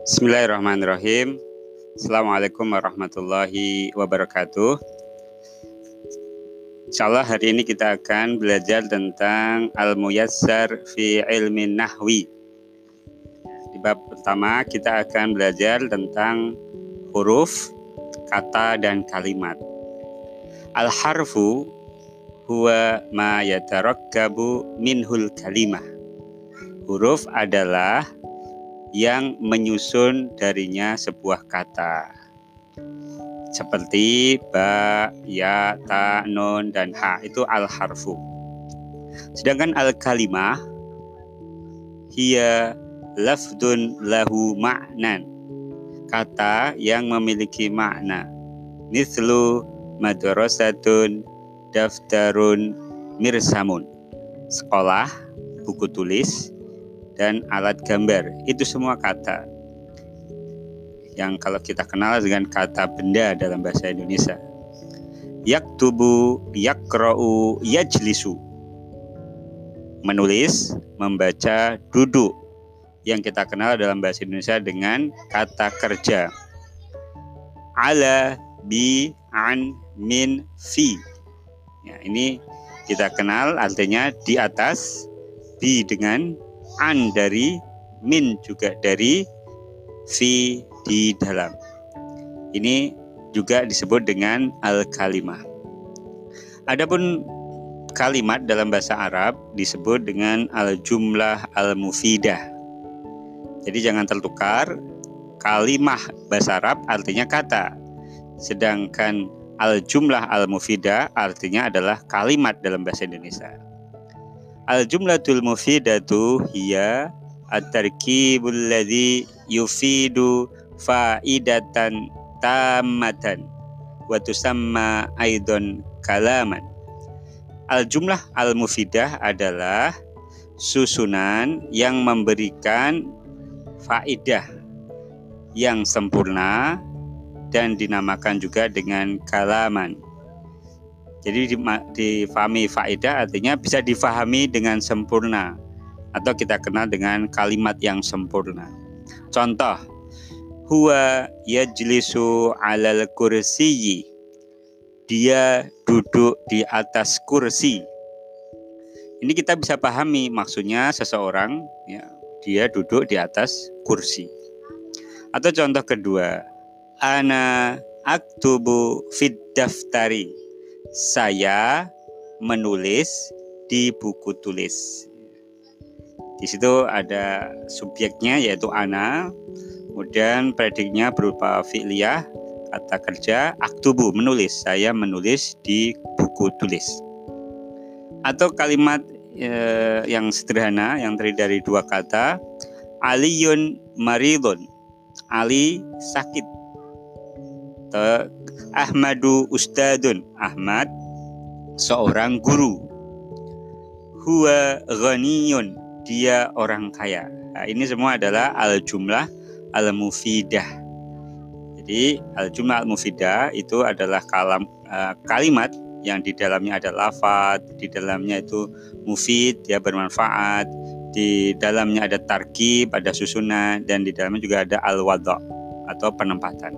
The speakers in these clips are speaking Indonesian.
Bismillahirrahmanirrahim. Assalamualaikum warahmatullahi wabarakatuh. Insyaallah hari ini kita akan belajar tentang al-muyassar fi ilmi nahwi. Di bab pertama kita akan belajar tentang huruf, kata dan kalimat. Al-harfu huwa ma yatarakkabu minhul kalimah. Huruf adalah yang menyusun darinya sebuah kata. Seperti ba, ya, ta, nun, dan ha itu al-harfu. Sedangkan al-kalimah hiya lafdun lahu ma'nan. Kata yang memiliki makna. Mislu madrasatun daftarun mirsamun. Sekolah, buku tulis, dan alat gambar. Itu semua kata yang kalau kita kenal dengan kata benda dalam bahasa Indonesia. Yaktubu, yakra'u, yajlisu. Menulis, membaca, duduk. Yang kita kenal dalam bahasa Indonesia dengan kata kerja. Ala, bi, an, min, fi. Ya, ini kita kenal artinya di atas, bi dengan an dari min juga dari fi di dalam. Ini juga disebut dengan al-kalimah. Adapun kalimat dalam bahasa Arab disebut dengan al-jumlah al-mufidah. Jadi jangan tertukar. Kalimah bahasa Arab artinya kata. Sedangkan al-jumlah al-mufidah artinya adalah kalimat dalam bahasa Indonesia. Al jumlatul mufidatu hiya at-tarkibul ladzi yufidu faidatan tamatan wa tusamma aidon kalaman. Al jumlah al mufidah adalah susunan yang memberikan faidah yang sempurna dan dinamakan juga dengan kalaman. Jadi difahami faedah artinya bisa difahami dengan sempurna atau kita kenal dengan kalimat yang sempurna. Contoh, huwa yajlisu alal kursiyi. Dia duduk di atas kursi. Ini kita bisa pahami maksudnya seseorang ya, dia duduk di atas kursi. Atau contoh kedua, ana aktubu fid daftari saya menulis di buku tulis. Di situ ada subjeknya yaitu ana, kemudian prediknya berupa fi'liyah, kata kerja, aktubu menulis. Saya menulis di buku tulis. Atau kalimat eh, yang sederhana yang terdiri dari dua kata, Aliyun maridun. Ali sakit Ahmadu Ustadun Ahmad seorang guru. Huwa ghaniyun dia orang kaya. Nah, ini semua adalah al jumlah al mufidah jadi al jumlah al mufidah itu adalah kalam, uh, kalimat yang di dalamnya ada lafad di dalamnya itu mufid ya bermanfaat di dalamnya ada tarkib ada susunan dan di dalamnya juga ada al wadha atau penempatan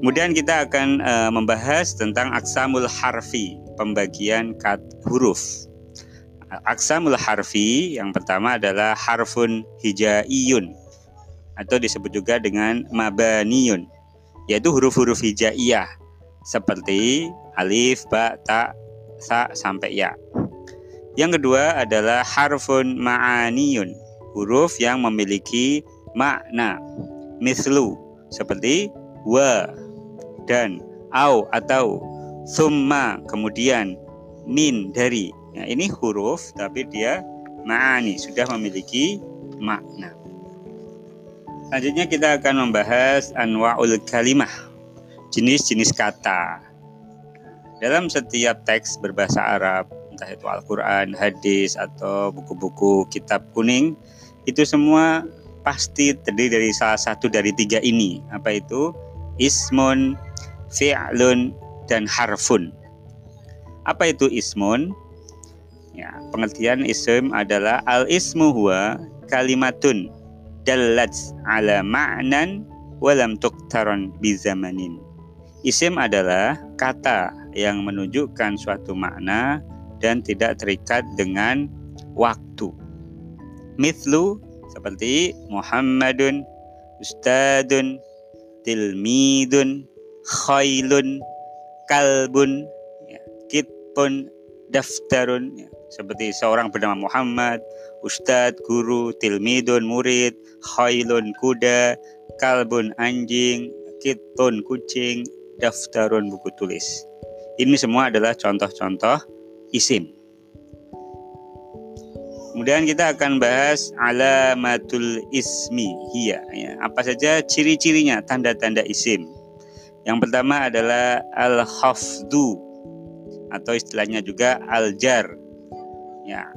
Kemudian kita akan uh, membahas tentang aksamul harfi, pembagian kat huruf. Aksamul harfi yang pertama adalah harfun hijaiyun atau disebut juga dengan mabaniyun, yaitu huruf-huruf hijaiyah seperti alif, ba, ta, sa sampai ya. Yang kedua adalah harfun ma'aniyun, huruf yang memiliki makna. Mislu seperti wa, dan au atau summa kemudian min dari. Ya, ini huruf tapi dia ma'ani sudah memiliki makna. Selanjutnya kita akan membahas anwa'ul kalimah jenis-jenis kata. Dalam setiap teks berbahasa Arab entah itu Al-Quran, hadis atau buku-buku kitab kuning itu semua pasti terdiri dari salah satu dari tiga ini. Apa itu? Ismun fi'lun dan harfun. Apa itu ismun? Ya, pengertian ism adalah al ismu huwa kalimatun dallat ala ma'nan walam tuktaron bizamanin. Isim adalah kata yang menunjukkan suatu makna dan tidak terikat dengan waktu. Mithlu seperti Muhammadun, Ustadun, Tilmidun, Khailun, Kalbun, ya, Kitpun, Daftarun. Ya, seperti seorang bernama Muhammad, Ustadz, guru, Tilmidun, murid, Khailun, kuda, Kalbun, anjing, Kitun, kucing, Daftarun, buku tulis. Ini semua adalah contoh-contoh isim. Kemudian kita akan bahas alamatul ismi hiya. Ya, apa saja ciri-cirinya, tanda-tanda isim. Yang pertama adalah al-hafdu atau istilahnya juga al-jar. Ya,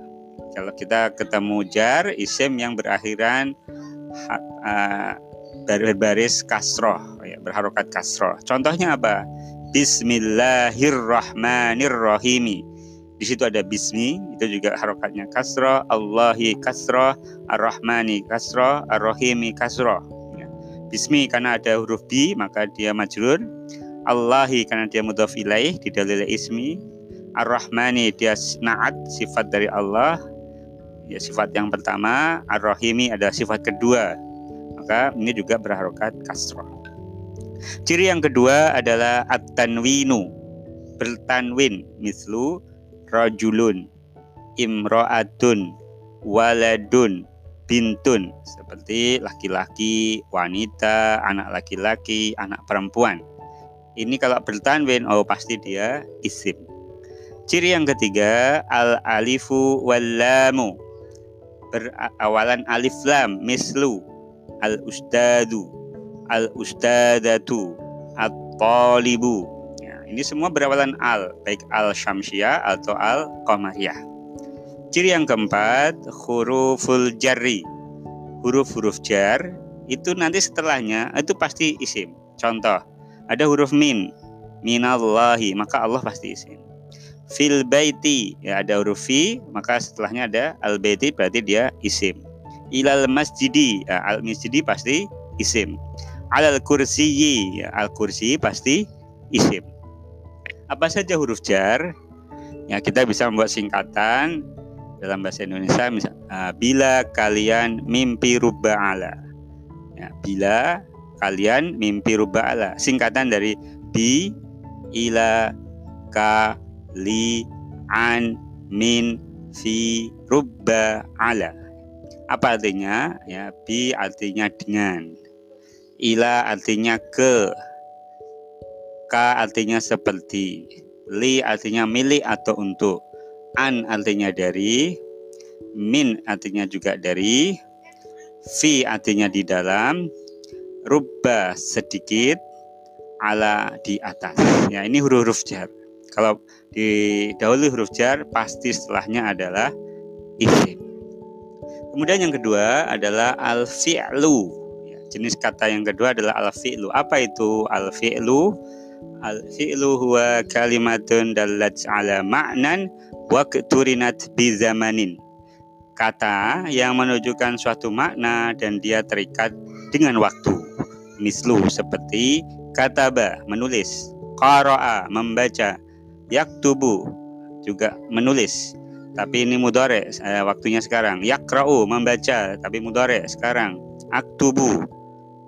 kalau kita ketemu jar, isim yang berakhiran uh, baris kasroh, ya, berharokat kasroh. Contohnya apa? Bismillahirrahmanirrahim di situ ada bismi, itu juga harokatnya kasro, Allahi kasro, ar-Rahmani kasro, ar-Rahimi kasro. Bismi karena ada huruf bi maka dia majrur. Allahi karena dia mudhaf ilaih dalil ismi. Ar-Rahmani dia naat sifat dari Allah. Ya sifat yang pertama, Ar-Rahimi ada sifat kedua. Maka ini juga berharokat kasro. Ciri yang kedua adalah at-tanwinu bertanwin mislu rajulun, imro'atun, waladun, bintun seperti laki-laki, wanita, anak laki-laki, anak perempuan. Ini kalau bertanwin oh pasti dia isim. Ciri yang ketiga al alifu wal lamu berawalan alif lam mislu al ustadu al ustadatu at talibu ini semua berawalan al, baik al syamsiyah atau al qamariyah. Ciri yang keempat, huruful jarri. Huruf-huruf jar itu nanti setelahnya itu pasti isim. Contoh, ada huruf min, minallahi, maka Allah pasti isim. Fil baiti, ya ada huruf fi, maka setelahnya ada al baiti berarti dia isim. Ilal masjidi, ya, al masjidi pasti isim. Al kursiyi, ya, al kursi pasti isim apa saja huruf jar? Ya, kita bisa membuat singkatan dalam bahasa Indonesia misal, uh, bila kalian mimpi ala. Ya, bila kalian mimpi ala. Singkatan dari bi ila ka li an min fi ala. Apa artinya? Ya, bi artinya dengan. Ila artinya ke Ka artinya seperti, li artinya milik atau untuk, an artinya dari, min artinya juga dari, fi artinya di dalam, rubba sedikit, ala di atas. Ya, ini huruf-huruf jar. Kalau di dahulu huruf jar pasti setelahnya adalah isim. Kemudian yang kedua adalah al-fi'lu. Ya, jenis kata yang kedua adalah al-fi'lu. Apa itu al-fi'lu? Al-fi'lu huwa kalimatun dallat ala ma'nan wa keturinat bi zamanin. Kata yang menunjukkan suatu makna dan dia terikat dengan waktu. Mislu seperti kataba menulis, qara'a membaca, yaktubu juga menulis. Tapi ini mudore eh, waktunya sekarang. Yakra'u membaca tapi mudore sekarang. Aktubu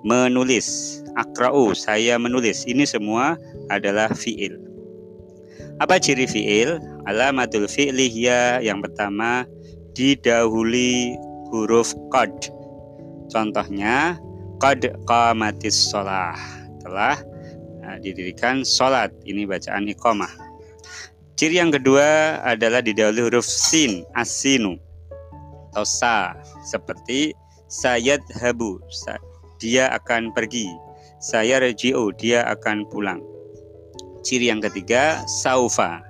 menulis. Akra'u, saya menulis. Ini semua adalah fi'il. Apa ciri fi'il? Alamatul fi'li ya yang pertama didahului huruf qad. Contohnya qad qamatis sholah. Telah nah, didirikan sholat. Ini bacaan iqamah. Ciri yang kedua adalah didahului huruf sin, asinu atau sa seperti sayat habu dia akan pergi. Saya reji'u, dia akan pulang. Ciri yang ketiga, saufa.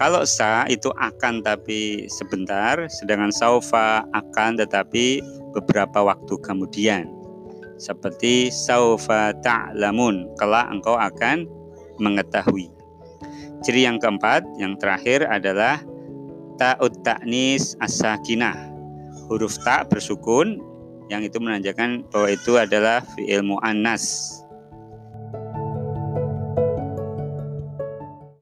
Kalau sa itu akan tapi sebentar, sedangkan saufa akan tetapi beberapa waktu kemudian. Seperti saufa ta'lamun, kelak engkau akan mengetahui. Ciri yang keempat, yang terakhir adalah ta'ud ta'nis as-sakinah. Huruf ta bersukun yang itu menandakan bahwa itu adalah fi'il mu'annas